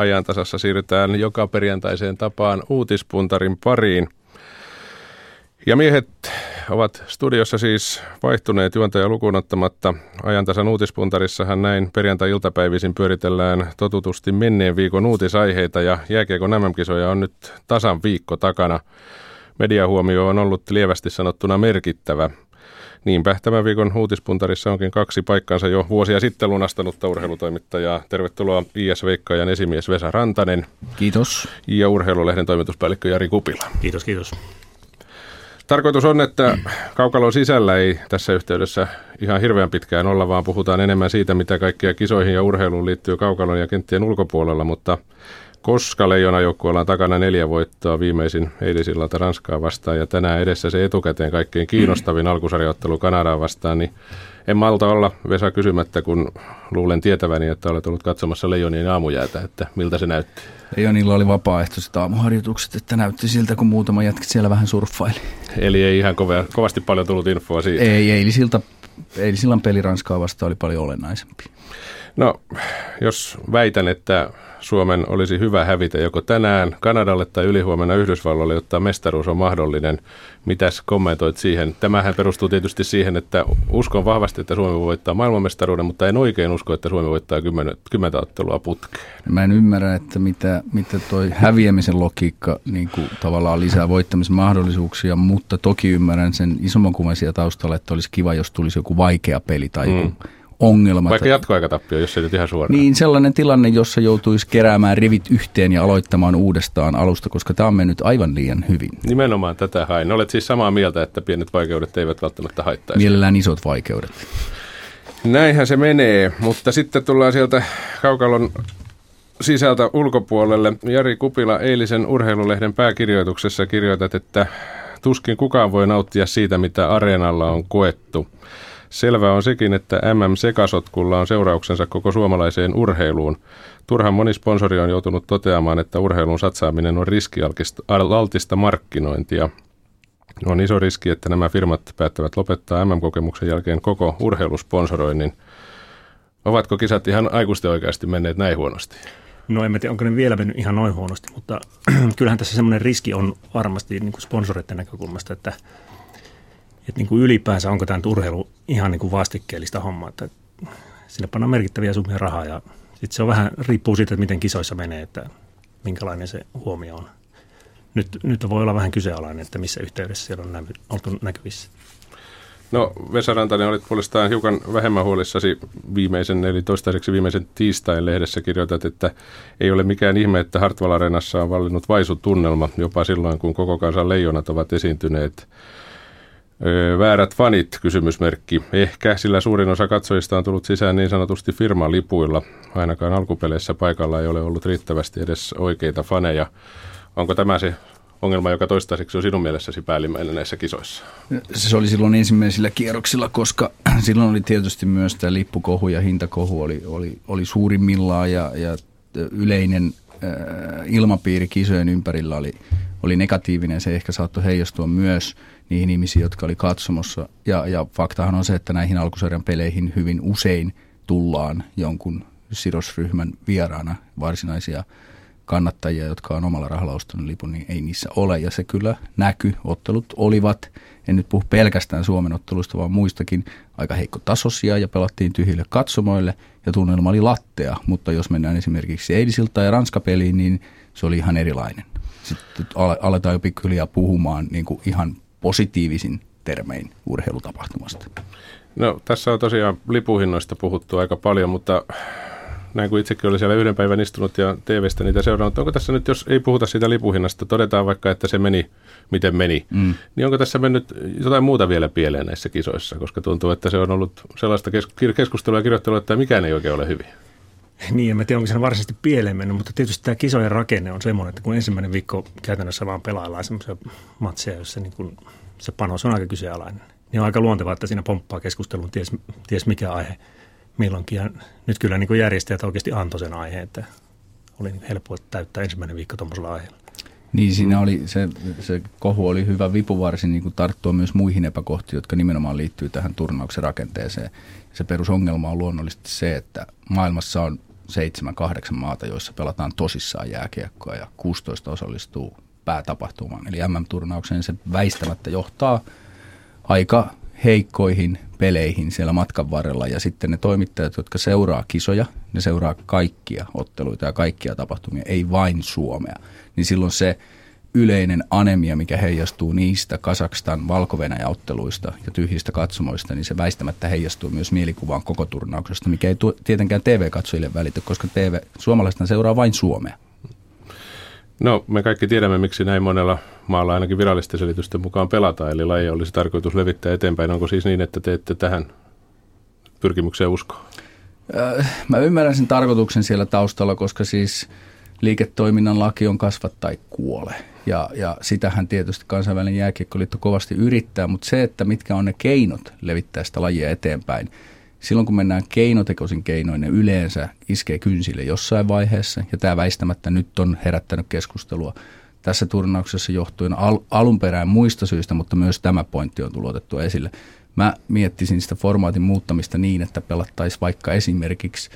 ajantasassa siirrytään joka perjantaiseen tapaan uutispuntarin pariin. Ja miehet ovat studiossa siis vaihtuneet juontaja lukuun ottamatta. Ajantasan uutispuntarissahan näin perjantai-iltapäivisin pyöritellään totutusti menneen viikon uutisaiheita ja jääkiekon MM-kisoja on nyt tasan viikko takana. Mediahuomio on ollut lievästi sanottuna merkittävä. Niinpä tämän viikon uutispuntarissa onkin kaksi paikkaansa jo vuosia sitten lunastanutta urheilutoimittajaa. Tervetuloa IS Veikkaajan esimies Vesa Rantanen. Kiitos. Ja urheilulehden toimituspäällikkö Jari Kupila. Kiitos, kiitos. Tarkoitus on, että kaukalon sisällä ei tässä yhteydessä ihan hirveän pitkään olla, vaan puhutaan enemmän siitä, mitä kaikkia kisoihin ja urheiluun liittyy kaukalon ja kenttien ulkopuolella, mutta koska leijonajoukkueella on takana neljä voittoa viimeisin eilisillalta Ranskaa vastaan ja tänään edessä se etukäteen kaikkein kiinnostavin alkusarjaottelu Kanadaa vastaan, niin en malta olla Vesa kysymättä, kun luulen tietäväni, että olet ollut katsomassa Leijonien aamujäätä, että miltä se näytti. Leijonilla oli vapaaehtoiset aamuharjoitukset, että näytti siltä, kun muutama jätkä siellä vähän surffaili. Eli ei ihan kova, kovasti paljon tullut infoa siitä. Ei, eilisilta, eilisillan peli Ranskaa vastaan oli paljon olennaisempi. No, jos väitän, että Suomen olisi hyvä hävitä joko tänään Kanadalle tai ylihuomenna Yhdysvalloille, jotta mestaruus on mahdollinen. Mitäs kommentoit siihen? Tämähän perustuu tietysti siihen, että uskon vahvasti, että Suomi voi voittaa maailmanmestaruuden, mutta en oikein usko, että Suomi voittaa kymmentä ottelua putkeen. Mä en ymmärrä, että mitä, mitä toi häviämisen logiikka niin kuin tavallaan lisää voittamismahdollisuuksia, mutta toki ymmärrän sen isomman kuvan taustalla, että olisi kiva, jos tulisi joku vaikea peli tai mm. Ongelmat. Vaikka jatkoaikatappio, jos ei nyt ihan suoraan. Niin, sellainen tilanne, jossa joutuisi keräämään rivit yhteen ja aloittamaan uudestaan alusta, koska tämä on mennyt aivan liian hyvin. Nimenomaan tätä hain. Olet siis samaa mieltä, että pienet vaikeudet eivät välttämättä haittaisi. Mielellään isot vaikeudet. Näinhän se menee, mutta sitten tullaan sieltä kaukalon sisältä ulkopuolelle. Jari Kupila eilisen urheilulehden pääkirjoituksessa kirjoitat, että tuskin kukaan voi nauttia siitä, mitä areenalla on koettu – Selvää on sekin, että MM-sekasotkulla on seurauksensa koko suomalaiseen urheiluun. Turhan moni sponsori on joutunut toteamaan, että urheilun satsaaminen on riskialtista markkinointia. On iso riski, että nämä firmat päättävät lopettaa MM-kokemuksen jälkeen koko urheilusponsoroinnin. Ovatko kisat ihan aikuisten oikeasti menneet näin huonosti? No en tiedä, onko ne vielä mennyt ihan noin huonosti, mutta kyllähän tässä semmoinen riski on varmasti niin kuin sponsoreiden näkökulmasta, että – että niin kuin ylipäänsä onko tämä urheilu ihan niin kuin vastikkeellista hommaa, että sinne pannaan merkittäviä summia rahaa ja sitten se on vähän, riippuu siitä, että miten kisoissa menee, että minkälainen se huomio on. Nyt, nyt voi olla vähän kyseenalainen, että missä yhteydessä siellä on näky, oltu näkyvissä. No Vesa Rantanen, olit puolestaan hiukan vähemmän huolissasi viimeisen, eli toistaiseksi viimeisen tiistain lehdessä kirjoitat, että ei ole mikään ihme, että Hartwall Areenassa on vallinnut vaisutunnelma jopa silloin, kun koko kansan leijonat ovat esiintyneet väärät fanit, kysymysmerkki. Ehkä, sillä suurin osa katsojista on tullut sisään niin sanotusti firmalipuilla. Ainakaan alkupeleissä paikalla ei ole ollut riittävästi edes oikeita faneja. Onko tämä se ongelma, joka toistaiseksi on sinun mielessäsi päällimmäinen näissä kisoissa? Se oli silloin ensimmäisillä kierroksilla, koska silloin oli tietysti myös tämä lippukohu ja hintakohu oli, oli, oli suurimmillaan ja, ja yleinen ilmapiiri kisojen ympärillä oli, oli negatiivinen. Se ehkä saattoi heijastua myös – niihin ihmisiin, jotka oli katsomossa. Ja, ja faktahan on se, että näihin alkusarjan peleihin hyvin usein tullaan jonkun sidosryhmän vieraana varsinaisia kannattajia, jotka on omalla rahalla ostanut lipun, niin ei niissä ole. Ja se kyllä näky. Ottelut olivat, en nyt puhu pelkästään Suomen otteluista, vaan muistakin aika tasosia ja pelattiin tyhjille katsomoille ja tunnelma oli lattea. Mutta jos mennään esimerkiksi eilisilta ja Ranskapeliin, niin se oli ihan erilainen. Sitten aletaan jo pikkuhiljaa puhumaan niin kuin ihan positiivisin termein urheilutapahtumasta? No tässä on tosiaan lipuhinnoista puhuttu aika paljon, mutta näin kuin itsekin oli siellä yhden päivän istunut ja TVstä niitä seurannut, onko tässä nyt, jos ei puhuta siitä lipuhinnasta, todetaan vaikka, että se meni miten meni, mm. niin onko tässä mennyt jotain muuta vielä pieleen näissä kisoissa, koska tuntuu, että se on ollut sellaista keskustelua ja kirjoittelua, että mikään ei oikein ole hyvin. Niin, en mä tiedä, onko se varsinaisesti pieleen mennyt, mutta tietysti tämä kisojen rakenne on semmoinen, että kun ensimmäinen viikko käytännössä vaan pelaillaan semmoisia matseja, joissa niin kun se panos on aika kyseenalainen, niin on aika luontevaa, että siinä pomppaa keskusteluun ties, ties mikä aihe milloinkin. Ja nyt kyllä niin järjestäjät oikeasti antoi sen aiheen, että oli niin helppo täyttää ensimmäinen viikko tuommoisella aiheella. Niin siinä oli, se, se kohu oli hyvä vipuvarsi niin kuin tarttua myös muihin epäkohtiin, jotka nimenomaan liittyy tähän turnauksen rakenteeseen. Se perusongelma on luonnollisesti se, että maailmassa on 7-8 maata, joissa pelataan tosissaan jääkiekkoa ja 16 osallistuu päätapahtumaan. Eli MM-turnaukseen se väistämättä johtaa aika heikkoihin peleihin siellä matkan varrella ja sitten ne toimittajat, jotka seuraa kisoja, ne seuraa kaikkia otteluita ja kaikkia tapahtumia, ei vain Suomea, niin silloin se yleinen anemia, mikä heijastuu niistä Kasakstan valko otteluista ja tyhjistä katsomoista, niin se väistämättä heijastuu myös mielikuvaan koko turnauksesta, mikä ei tietenkään TV-katsojille välity, koska TV, suomalaista seuraa vain Suomea. No, me kaikki tiedämme, miksi näin monella maalla ainakin virallisten selitysten mukaan pelataan, eli laji olisi tarkoitus levittää eteenpäin. Onko siis niin, että teette tähän pyrkimykseen uskoa? Äh, mä ymmärrän sen tarkoituksen siellä taustalla, koska siis liiketoiminnan laki on kasvat tai kuole. Ja, ja sitähän tietysti kansainvälinen jääkiekkoliitto kovasti yrittää, mutta se, että mitkä on ne keinot levittää sitä lajia eteenpäin, silloin kun mennään keinotekoisin keinoin, ne yleensä iskee kynsille jossain vaiheessa, ja tämä väistämättä nyt on herättänyt keskustelua tässä turnauksessa johtuen al- alun perään muista syistä, mutta myös tämä pointti on tullut otettua esille. Mä miettisin sitä formaatin muuttamista niin, että pelattaisiin vaikka esimerkiksi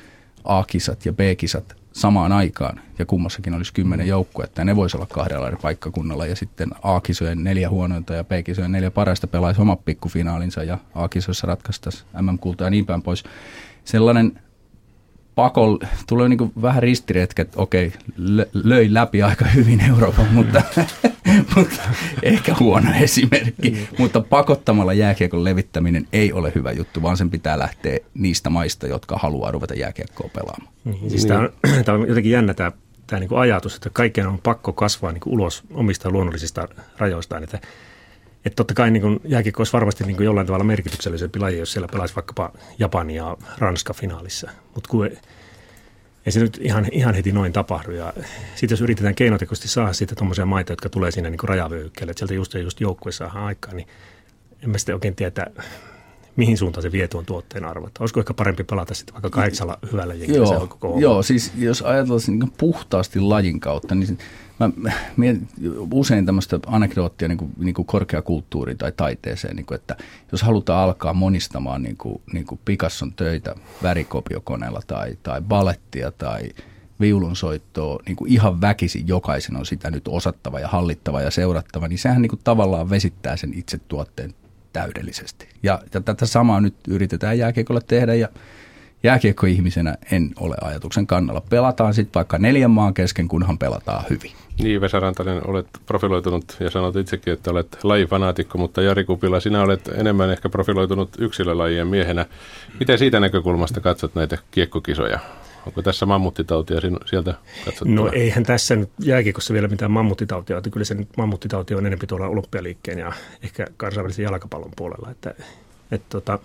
A-kisat ja B-kisat samaan aikaan ja kummassakin olisi kymmenen joukkuetta ja ne voisi olla kahdella eri paikkakunnalla ja sitten A-kisojen neljä huonointa ja B-kisojen neljä parasta pelaisi omat pikkufinaalinsa ja A-kisoissa ratkaistaisi MM-kulta ja niin päin pois. Sellainen pakol, tulee niin vähän ristiretkä, että okei, löi läpi aika hyvin Euroopan, mutta, mutta ehkä huono esimerkki. Mm. Mutta pakottamalla jääkiekon levittäminen ei ole hyvä juttu, vaan sen pitää lähteä niistä maista, jotka haluaa ruveta jääkiekkoa pelaamaan. Niin, siis tämä, on, tämä on jotenkin jännä tämä, tämä niin ajatus, että kaikkien on pakko kasvaa niin ulos omista luonnollisista rajoistaan, että että totta kai niin jääkiekko olisi varmasti niin jollain tavalla merkityksellisempi laji, jos siellä pelaisi vaikkapa Japani ja Ranska finaalissa. Mutta kun ei se nyt ihan, ihan heti noin tapahdu. Ja sitten jos yritetään keinotekoisesti saada sitten tuommoisia maita, jotka tulee siinä niin rajavyöhykkeelle, että sieltä just, just joukkue saadaan aikaan, niin en mä sitten oikein tiedä, mihin suuntaan se vie tuon tuotteen arvo. Olisiko ehkä parempi pelata sitten vaikka kahdeksalla hyvällä jengillä joo, koko Joo, siis jos ajatellaan niin puhtaasti lajin kautta, niin mä usein tämmöistä anekdoottia niin kuin, niin kuin korkeakulttuuriin tai taiteeseen, niin kuin, että jos halutaan alkaa monistamaan niin kuin, niin kuin Picasson töitä värikopiokoneella tai, tai balettia tai viulunsoittoa, niin kuin ihan väkisin jokaisen on sitä nyt osattava ja hallittava ja seurattava, niin sehän niin kuin tavallaan vesittää sen itse tuotteen täydellisesti. Ja, ja tätä samaa nyt yritetään jääkiekolla tehdä ja jääkiekkoihmisenä en ole ajatuksen kannalla. Pelataan sitten vaikka neljän maan kesken, kunhan pelataan hyvin. Niin, Vesa Rantanen, olet profiloitunut ja sanot itsekin, että olet lajifanaatikko, mutta Jari Kupila, sinä olet enemmän ehkä profiloitunut yksilölajien miehenä. Miten siitä näkökulmasta katsot näitä kiekkokisoja? Onko tässä mammuttitautia sieltä katsottuna? No eihän tässä nyt jääkiekossa vielä mitään mammuttitautia. Että kyllä se nyt mammuttitauti on enemmän tuolla olympialiikkeen ja ehkä kansainvälisen jalkapallon puolella. Että, että tota,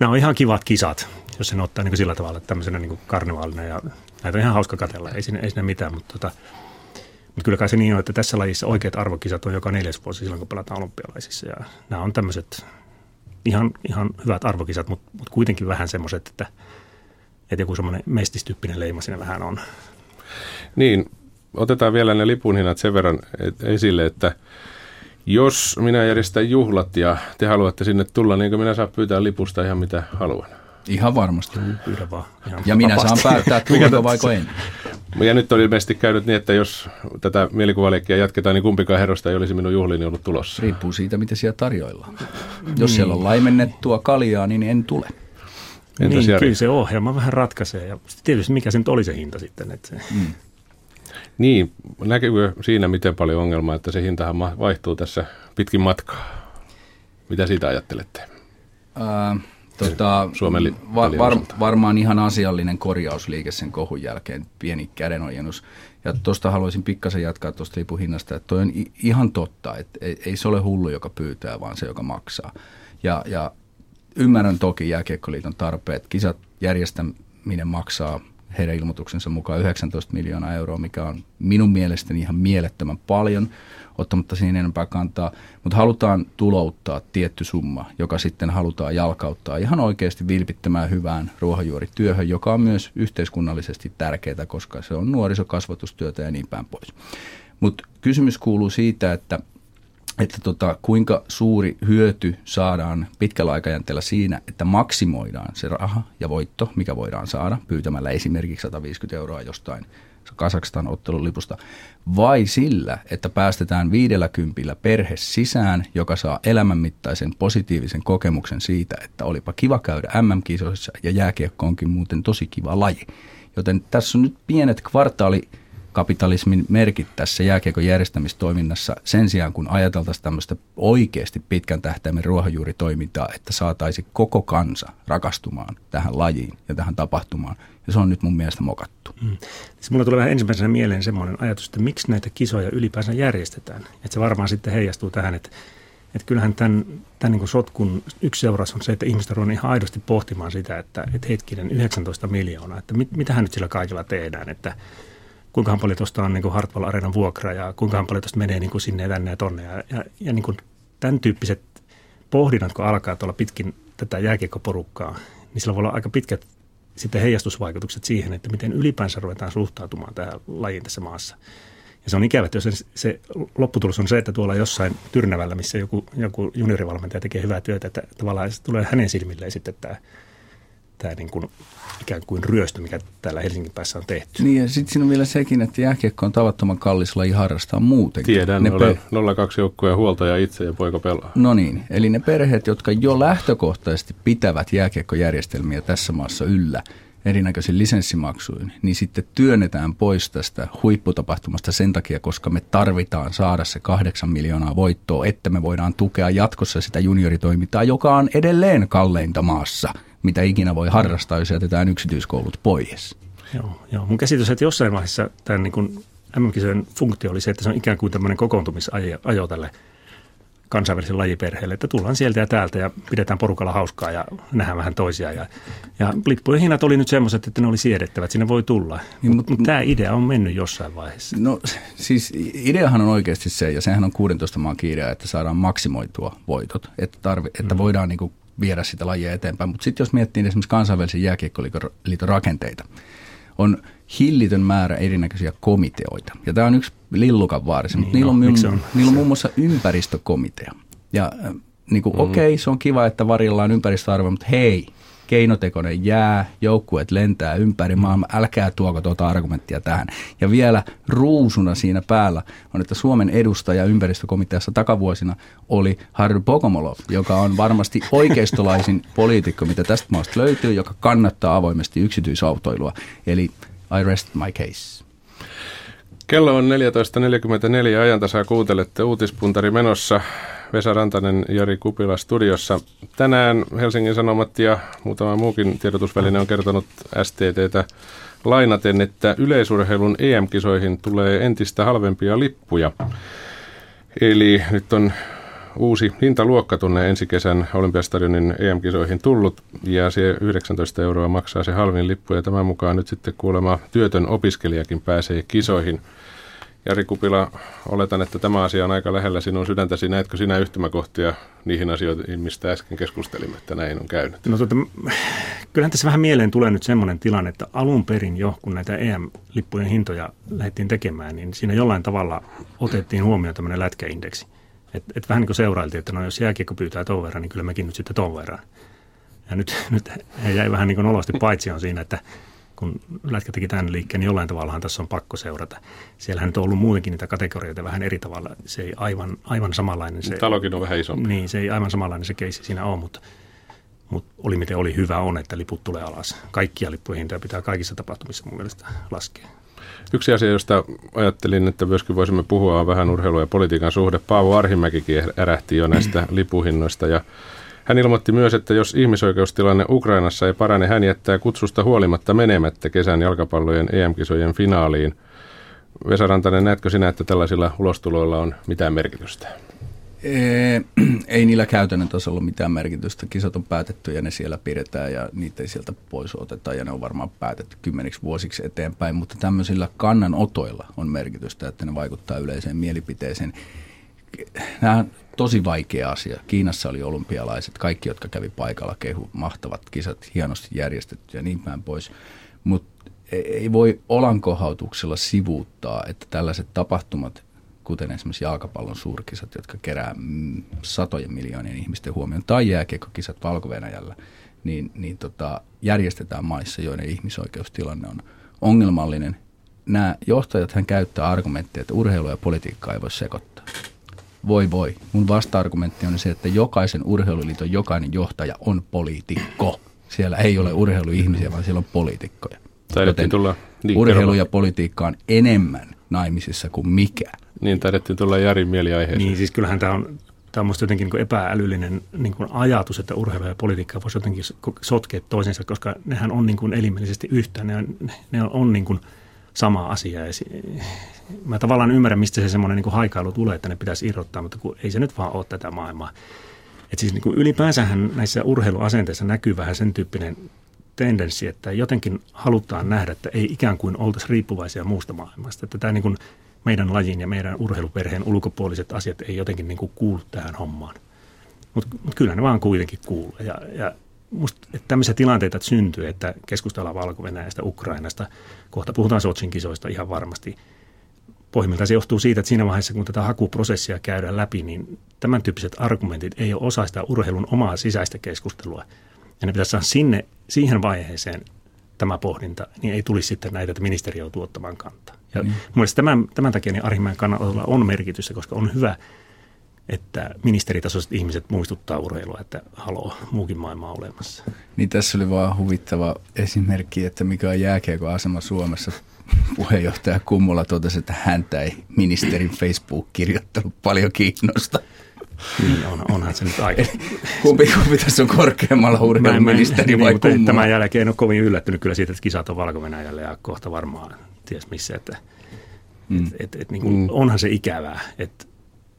nämä on ihan kivat kisat, jos sen ottaa niin kuin sillä tavalla, että tämmöisenä niin kuin karnevaalina ja näitä on ihan hauska katella, ei siinä, ei siinä mitään, mutta, tota, mutta kyllä kai se niin on, että tässä lajissa oikeat arvokisat on joka neljäs vuosi silloin, kun pelataan olympialaisissa ja nämä on tämmöiset ihan, ihan hyvät arvokisat, mutta, mutta kuitenkin vähän semmoiset, että, että joku semmoinen mestistyyppinen leima siinä vähän on. Niin, otetaan vielä ne lipunhinnat sen verran esille, että jos minä järjestän juhlat ja te haluatte sinne tulla, niin minä saan pyytää lipusta ihan mitä haluan. Ihan varmasti. Pyydä vaan. Ihan ja minä saan päättää, tuliko vaiko en. Ja nyt on ilmeisesti käynyt niin, että jos tätä mielikuvaleikkiä jatketaan, niin kumpikaan herrosta ei olisi minun juhliini ollut tulossa. Riippuu siitä, mitä siellä tarjoillaan. Jos siellä on laimennettua kaljaa, niin en tule. Entäs niin, kyllä se ohjelma vähän ratkaisee. Ja tietysti mikä se nyt oli se hinta sitten. Että se... mm. Niin, näkyykö siinä miten paljon ongelmaa, että se hintahan vaihtuu tässä pitkin matkaa? Mitä siitä ajattelette? Äh, tota, Suomen li- va- var- varmaan ihan asiallinen korjausliike sen kohun jälkeen, pieni kädenojennus. Ja tuosta haluaisin pikkasen jatkaa tuosta lipuhinnasta, että toi on i- ihan totta, että ei, ei se ole hullu, joka pyytää, vaan se, joka maksaa. Ja, ja ymmärrän toki Jääkiekkoliiton tarpeet. Kisat järjestäminen maksaa heidän ilmoituksensa mukaan 19 miljoonaa euroa, mikä on minun mielestäni ihan mielettömän paljon, ottamatta siihen enempää kantaa, mutta halutaan tulouttaa tietty summa, joka sitten halutaan jalkauttaa ihan oikeasti vilpittömään hyvään ruohonjuurityöhön, joka on myös yhteiskunnallisesti tärkeää, koska se on nuorisokasvatustyötä ja niin päin pois. Mutta kysymys kuuluu siitä, että että tota, kuinka suuri hyöty saadaan pitkällä aikajänteellä siinä, että maksimoidaan se raha ja voitto, mikä voidaan saada pyytämällä esimerkiksi 150 euroa jostain Kasakstan ottelulipusta, vai sillä, että päästetään viidellä kympillä perhe sisään, joka saa elämänmittaisen positiivisen kokemuksen siitä, että olipa kiva käydä MM-kisoissa ja jääkiekko onkin muuten tosi kiva laji. Joten tässä on nyt pienet kvartaali kapitalismin merkit tässä jääkiekon järjestämistoiminnassa sen sijaan, kun ajateltaisiin tämmöistä oikeasti pitkän tähtäimen ruohonjuuritoimintaa, että saataisiin koko kansa rakastumaan tähän lajiin ja tähän tapahtumaan. Ja se on nyt mun mielestä mokattu. Mm. Siis mulla tulee vähän ensimmäisenä mieleen semmoinen ajatus, että miksi näitä kisoja ylipäänsä järjestetään. Että se varmaan sitten heijastuu tähän, että, että kyllähän tämän, tämän niin sotkun yksi seuraus on se, että ihmiset on ihan aidosti pohtimaan sitä, että, että hetkinen 19 miljoonaa, että mit, mitähän nyt sillä kaikilla tehdään, että kuinka paljon tuosta on niin kuin Hartwall Areenan vuokra ja kuinka paljon tuosta menee niin kuin sinne ja tänne ja tonne. Ja, ja, ja niin kuin tämän tyyppiset pohdinnat, kun alkaa tuolla pitkin tätä jääkiekkoporukkaa, niin sillä voi olla aika pitkät sitten heijastusvaikutukset siihen, että miten ylipäänsä ruvetaan suhtautumaan tähän lajiin tässä maassa. Ja se on ikävä, että jos se, se lopputulos on se, että tuolla jossain Tyrnävällä, missä joku, joku juniorivalmentaja tekee hyvää työtä, että tavallaan se tulee hänen silmilleen sitten tämä tämä niin kuin, ikään kuin ryöstö, mikä täällä Helsingin päässä on tehty. Niin ja sitten siinä on vielä sekin, että jääkiekko on tavattoman kallis laji harrastaa muutenkin. Tiedän, ne olen pe- 02 joukkueen huoltaja itse ja poika pelaa. No niin, eli ne perheet, jotka jo lähtökohtaisesti pitävät jääkiekkojärjestelmiä tässä maassa yllä, erinäköisiin lisenssimaksuin, niin sitten työnnetään pois tästä huipputapahtumasta sen takia, koska me tarvitaan saada se kahdeksan miljoonaa voittoa, että me voidaan tukea jatkossa sitä junioritoimintaa, joka on edelleen kalleinta maassa – mitä ikinä voi harrastaa, jos jätetään yksityiskoulut pois. Joo, joo. mun käsitys, että jossain vaiheessa tämän niin kuin MM-kisojen funktio oli se, että se on ikään kuin tämmöinen kokoontumisajo tälle kansainväliselle lajiperheelle, että tullaan sieltä ja täältä ja pidetään porukalla hauskaa ja nähdään vähän toisia. Ja, ja lippujen hinnat oli nyt semmoiset, että ne oli siedettävät, sinne voi tulla. Niin, mutta mut tämä idea on mennyt jossain vaiheessa. No siis ideahan on oikeasti se, ja sehän on 16 maan idea, että saadaan maksimoitua voitot, että, tarvi, että mm. voidaan niin kuin viedä sitä lajia eteenpäin. Mutta sitten jos miettii esimerkiksi kansainvälisen jääkiekkoliiton rakenteita, on hillitön määrä erinäköisiä komiteoita. Ja tämä on yksi lillukan vaarissa, niin, mutta niillä, on, no, on? niillä on muun muassa ympäristökomitea. Ja niin kuin, mm. okei, okay, se on kiva, että varilla on ympäristöarvo, mutta hei, keinotekoinen jää, joukkueet lentää ympäri maailmaa, älkää tuoko tuota argumenttia tähän. Ja vielä ruusuna siinä päällä on, että Suomen edustaja ympäristökomiteassa takavuosina oli Harry Bokomolov, joka on varmasti oikeistolaisin poliitikko, mitä tästä maasta löytyy, joka kannattaa avoimesti yksityisautoilua. Eli I rest my case. Kello on 14.44 ajantasaa kuuntelette uutispuntari menossa. Vesa Rantanen, Jari Kupila studiossa. Tänään Helsingin Sanomat ja muutama muukin tiedotusväline on kertonut STTtä lainaten, että yleisurheilun EM-kisoihin tulee entistä halvempia lippuja. Eli nyt on uusi hintaluokka tuonne ensi kesän Olympiastadionin EM-kisoihin tullut ja se 19 euroa maksaa se halvin lippu ja tämän mukaan nyt sitten kuulemma työtön opiskelijakin pääsee kisoihin – Jari Kupila, oletan, että tämä asia on aika lähellä sinun sydäntäsi. Näetkö sinä yhtymäkohtia niihin asioihin, mistä äsken keskustelimme, että näin on käynyt? No, tuota, kyllähän tässä vähän mieleen tulee nyt semmoinen tilanne, että alun perin jo, kun näitä EM-lippujen hintoja lähdettiin tekemään, niin siinä jollain tavalla otettiin huomioon tämmöinen lätkäindeksi. Et, et vähän niin kuin seurailtiin, että no jos jääkiekko pyytää ton verran, niin kyllä mekin nyt sitten ton verran. Ja nyt, nyt he jäi vähän niin kuin olosti paitsi on siinä, että kun lätkä teki tämän liikkeen, niin jollain tavallahan tässä on pakko seurata. Siellähän nyt on ollut muutenkin niitä kategorioita vähän eri tavalla. Se ei aivan, aivan samanlainen se... Talokin on vähän isompi. Niin, se ei aivan samanlainen se keissi siinä ole, mutta, mutta oli miten oli hyvä on, että liput tulee alas. Kaikkia lippujen hintoja pitää kaikissa tapahtumissa mun mielestä laskea. Yksi asia, josta ajattelin, että myöskin voisimme puhua, on vähän urheilu- ja politiikan suhde. Paavo Arhimäkikin erähti jo näistä lipuhinnoista ja hän ilmoitti myös, että jos ihmisoikeustilanne Ukrainassa ei parane, hän jättää kutsusta huolimatta menemättä kesän jalkapallojen EM-kisojen finaaliin. Vesa Rantanen, näetkö sinä, että tällaisilla ulostuloilla on mitään merkitystä? Ei niillä käytännön tasolla mitään merkitystä. Kisat on päätetty ja ne siellä pidetään ja niitä ei sieltä pois oteta ja ne on varmaan päätetty kymmeniksi vuosiksi eteenpäin, mutta tämmöisillä kannanotoilla on merkitystä, että ne vaikuttaa yleiseen mielipiteeseen. Nämä tosi vaikea asia. Kiinassa oli olympialaiset, kaikki, jotka kävi paikalla, kehu, mahtavat kisat, hienosti järjestetty ja niin päin pois. Mutta ei voi olankohautuksella sivuuttaa, että tällaiset tapahtumat, kuten esimerkiksi jalkapallon suurkisat, jotka kerää mm, satojen miljoonien ihmisten huomioon, tai jääkiekkokisat valko niin, niin tota, järjestetään maissa, joiden ihmisoikeustilanne on ongelmallinen. Nämä johtajat hän käyttää argumentteja, että urheilu ja politiikkaa ei voi sekoittaa. Voi voi. Mun vasta-argumentti on se, että jokaisen urheiluliiton jokainen johtaja on poliitikko. Siellä ei ole urheiluihmisiä, vaan siellä on poliitikkoja. Taidettiin tulla urheilu ja politiikka on enemmän naimisissa kuin mikä. Niin, taidettiin tulla Jarin mieliaiheeseen. Niin, siis kyllähän tämä on, tämä on minusta jotenkin niin epäälyllinen niin kuin ajatus, että urheilu ja politiikka voisi jotenkin sotkea toisensa, koska nehän on niin kuin elimellisesti yhtä. Ne on, ne on niin kuin sama asia. Ja mä tavallaan ymmärrän, mistä se semmoinen niin haikailu tulee, että ne pitäisi irrottaa, mutta kun ei se nyt vaan ole tätä maailmaa. Et siis niin kuin ylipäänsähän näissä urheiluasenteissa näkyy vähän sen tyyppinen tendenssi, että jotenkin halutaan nähdä, että ei ikään kuin oltaisi riippuvaisia muusta maailmasta. Että tämä niin kuin meidän lajin ja meidän urheiluperheen ulkopuoliset asiat ei jotenkin niin kuin kuulu tähän hommaan. Mutta mut kyllä ne vaan kuitenkin kuuluu. Ja, ja musta, että tämmöisiä tilanteita että syntyy, että keskustellaan valko Ukrainasta, kohta puhutaan Sotsin kisoista ihan varmasti. Pohjimmiltaan se johtuu siitä, että siinä vaiheessa, kun tätä hakuprosessia käydään läpi, niin tämän tyyppiset argumentit ei ole osa sitä urheilun omaa sisäistä keskustelua. Ja ne pitäisi saada sinne, siihen vaiheeseen tämä pohdinta, niin ei tulisi sitten näitä, että ministeri joutuu ottamaan kantaa. Ja mm. tämän, tämän takia niin Arhimäen kannalla on merkitystä, koska on hyvä, että ministeritasoiset ihmiset muistuttaa urheilua, että haloo, muukin maailma on olemassa. Niin tässä oli vaan huvittava esimerkki, että mikä on jääkiekon asema Suomessa. Puheenjohtaja Kummola totesi, että häntä ei ministerin Facebook-kirjoittelu paljon kiinnosta. Niin on, onhan se nyt aika. kumpi, kumpi tässä on korkeammalla urheiluministeri vai niin, Kummola? Tämän jälkeen en ole kovin yllättynyt kyllä siitä, että kisat on valko ja kohta varmaan ties missä, että mm. et, et, et, niin kuin, mm. onhan se ikävää, että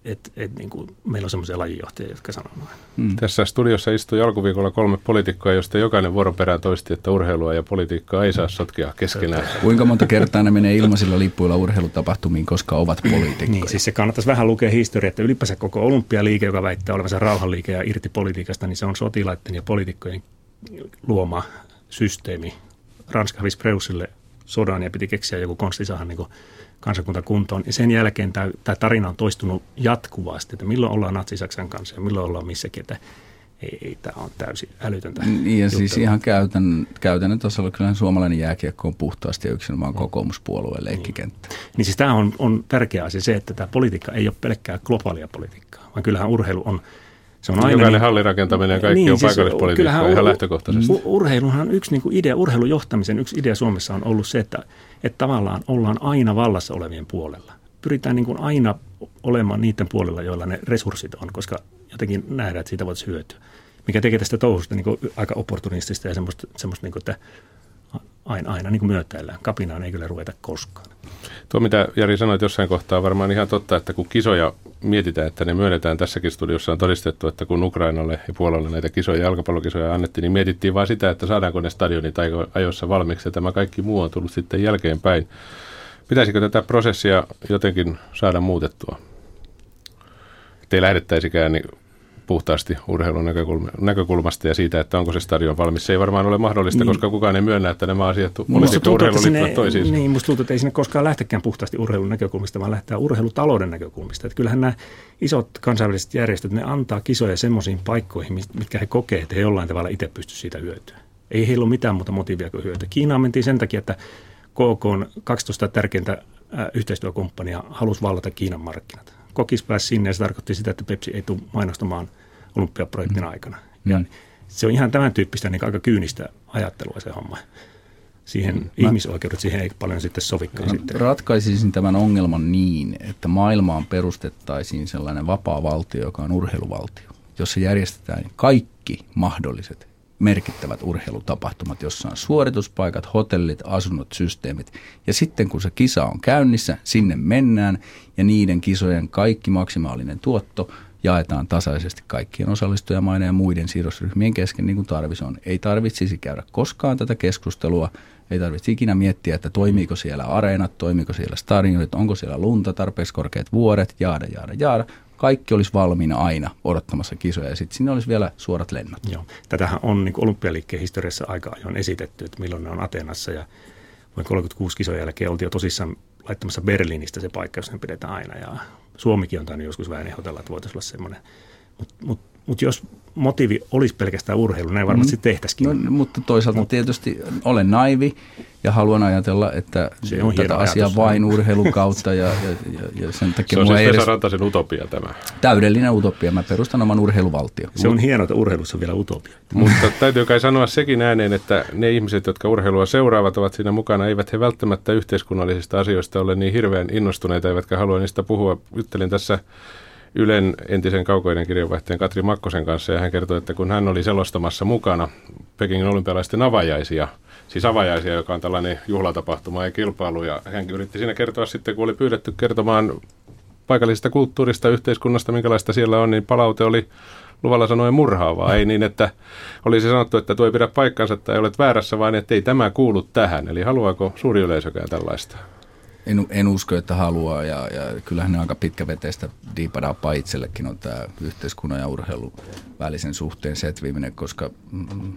et, et, niin kuin, meillä on semmoisia lajijohtajia, jotka sanoo noin. Mm. Tässä studiossa istui alkuviikolla kolme poliitikkoa, joista jokainen vuoroperään toisti, että urheilua ja politiikkaa ei saa sotkea keskenään. Kuinka monta kertaa ne menee ilmaisilla lippuilla urheilutapahtumiin, koska ovat poliitikkoja? Niin, siis se kannattaisi vähän lukea historiaa, että ylipäänsä koko olympialiike, joka väittää olevansa rauhanliike ja irti politiikasta, niin se on sotilaiden ja poliitikkojen luoma systeemi. Ranska hävisi Preusille sodan ja piti keksiä joku konsti saada niin kansakunta kuntoon. Ja sen jälkeen tämä, tämä tarina on toistunut jatkuvasti, että milloin ollaan Natsi-Saksan kanssa ja milloin ollaan missäkin, että ei, ei tämä on täysin älytöntä. Niin, ja siis ihan käytän, käytännön tasolla kyllä suomalainen jääkiekko on puhtaasti ja yksinomaan kokoomuspuolueen leikkikenttä. Niin. niin siis tämä on, on tärkeä asia se, että tämä politiikka ei ole pelkkää globaalia politiikkaa, vaan kyllähän urheilu on se on aina Jokainen niin, hallirakentaminen ja kaikki niin, on siis paikallispolitiikkaa ihan lähtökohtaisesti. Urheiluhan yksi niin kuin idea, urheilujohtamisen yksi idea Suomessa on ollut se, että, että tavallaan ollaan aina vallassa olevien puolella. Pyritään niin kuin aina olemaan niiden puolella, joilla ne resurssit on, koska jotenkin nähdään, että siitä voitaisiin hyötyä. Mikä tekee tästä touhusta niin kuin aika opportunistista ja semmoista, semmoista niin kuin, että aina, aina niin kuin myötäillään. Kapinaan ei kyllä ruveta koskaan. Tuo, mitä Jari sanoit jossain kohtaa, on varmaan ihan totta, että kun kisoja mietitään, että ne myönnetään tässäkin studiossa on todistettu, että kun Ukrainalle ja Puolalle näitä kisoja, jalkapallokisoja annettiin, niin mietittiin vain sitä, että saadaanko ne stadionit ajoissa valmiiksi, ja tämä kaikki muu on tullut sitten jälkeenpäin. Pitäisikö tätä prosessia jotenkin saada muutettua? Että ei lähdettäisikään niin puhtaasti urheilun näkökulmasta ja siitä, että onko se stadion valmis. Se ei varmaan ole mahdollista, niin. koska kukaan ei myönnä, että nämä asiat politiikka ja urheilu liittyvät toisiinsa. Niin, musta tuntuu, että ei sinne koskaan lähtekään puhtaasti urheilun näkökulmasta, vaan lähtee urheilutalouden näkökulmasta. Että kyllähän nämä isot kansainväliset järjestöt, ne antaa kisoja semmoisiin paikkoihin, mitkä he kokee, että he jollain tavalla itse pysty siitä hyötyä. Ei heillä ole mitään muuta motiivia kuin hyötyä. Kiinaan mentiin sen takia, että KK on 12 tärkeintä yhteistyökumppania halusi vallata Kiinan markkinat. Kokis pääsi sinne ja se tarkoitti sitä, että Pepsi ei tule mainostamaan – olympiaprojektin mm. aikana. Ja mm. se on ihan tämän tyyppistä niin aika kyynistä ajattelua se homma. Siihen mm. ihmisoikeudet siihen ei paljon sitten sovikaan. Sitten. Ratkaisisin tämän ongelman niin, että maailmaan perustettaisiin sellainen vapaa valtio, joka on urheiluvaltio, jossa järjestetään kaikki mahdolliset merkittävät urheilutapahtumat, jossa on suorituspaikat, hotellit, asunnot, systeemit. Ja sitten kun se kisa on käynnissä, sinne mennään ja niiden kisojen kaikki maksimaalinen tuotto – jaetaan tasaisesti kaikkien osallistujamaiden ja muiden sidosryhmien kesken, niin kuin tarvis on. Ei tarvitsisi käydä koskaan tätä keskustelua, ei tarvitse ikinä miettiä, että toimiiko siellä areenat, toimiiko siellä stadionit, onko siellä lunta, tarpeeksi korkeat vuoret, jaada, jaada, jaada. Kaikki olisi valmiina aina odottamassa kisoja ja sitten sinne olisi vielä suorat lennot. Joo. Tätähän on niin olympialiikkeen historiassa aika ajoin esitetty, että milloin ne on Atenassa ja vuoden 36 kisojen jälkeen oltiin jo tosissaan laittamassa Berliinistä se paikka, jos ne pidetään aina. Ja Suomikin on tainnut joskus vähän ehdotella, että voitaisiin olla semmoinen. Mutta mut, mut jos motiivi olisi pelkästään urheilu, näin varmasti mm. tehtäisikin. No, mutta toisaalta Mut, tietysti olen naivi ja haluan ajatella, että se on tätä asiaa ajatus. vain urheilun kautta ja, ja, ja, ja sen takia... Se on siis Vesa Rantasen utopia tämä. Täydellinen utopia. Mä perustan oman urheiluvaltio. Se on hienoa, että urheilussa on vielä utopia. Mutta täytyy kai sanoa sekin ääneen, että ne ihmiset, jotka urheilua seuraavat, ovat siinä mukana, eivät he välttämättä yhteiskunnallisista asioista ole niin hirveän innostuneita, eivätkä halua niistä puhua. Juttelin tässä Ylen entisen kaukoiden kirjanvaihtajan Katri Makkosen kanssa ja hän kertoi, että kun hän oli selostamassa mukana Pekingin olympialaisten avajaisia, siis avajaisia, joka on tällainen juhlatapahtuma ja kilpailu, ja hän yritti siinä kertoa sitten, kun oli pyydetty kertomaan paikallisesta kulttuurista, yhteiskunnasta, minkälaista siellä on, niin palaute oli luvalla sanoen murhaavaa. Ei niin, että olisi sanottu, että tuo ei pidä paikkansa tai olet väärässä, vaan että ei tämä kuulu tähän. Eli haluaako suuri yleisökään tällaista? En, en usko, että haluaa ja, ja kyllähän ne aika pitkäveteistä diipadaapaa itsellekin on tämä yhteiskunnan ja urheilun välisen suhteen setviminen, koska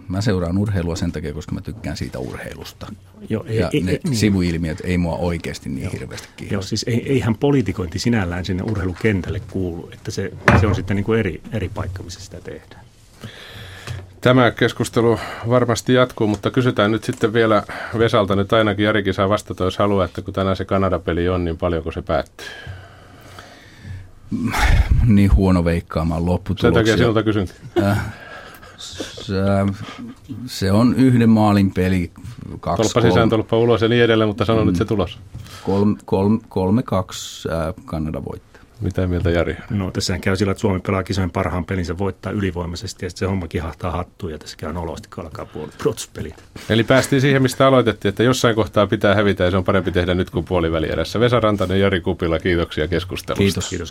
mä seuraan urheilua sen takia, koska mä tykkään siitä urheilusta. Joo, ei, ja ei, ne ei, niin. sivuilmiöt ei mua oikeasti niin joo, hirveästi kiinnosta. Joo, siis ei, eihän politikointi sinällään sinne urheilukentälle kuulu, että se, se on sitten niin kuin eri, eri paikka, missä sitä tehdään. Tämä keskustelu varmasti jatkuu, mutta kysytään nyt sitten vielä Vesalta. Nyt ainakin Jarikin saa vastata, jos haluaa, että kun tänään se Kanada-peli on, niin paljonko se päättyy? Niin huono veikkaamaan lopputuloksia. Sen takia sinulta kysyn. Äh, se, se on yhden maalin peli. Kaksi, tolppa kolme, sisään, tolppa ulos ja niin edelleen, mutta sano mm, nyt se tulos. Kolme, kolme, kolme kaksi äh, Kanada voittaa. Mitä mieltä Jari? No tässä käy sillä, että Suomi pelaa kisojen parhaan pelinsä, voittaa ylivoimaisesti ja sitten se homma kihahtaa hattuun ja tässä käy nolosti, kun alkaa puoli Eli päästiin siihen, mistä aloitettiin, että jossain kohtaa pitää hävitä ja se on parempi tehdä nyt kuin puoliväli edessä. Vesa Rantanen, Jari Kupila, kiitoksia keskustelusta. Kiitos. Kiitos.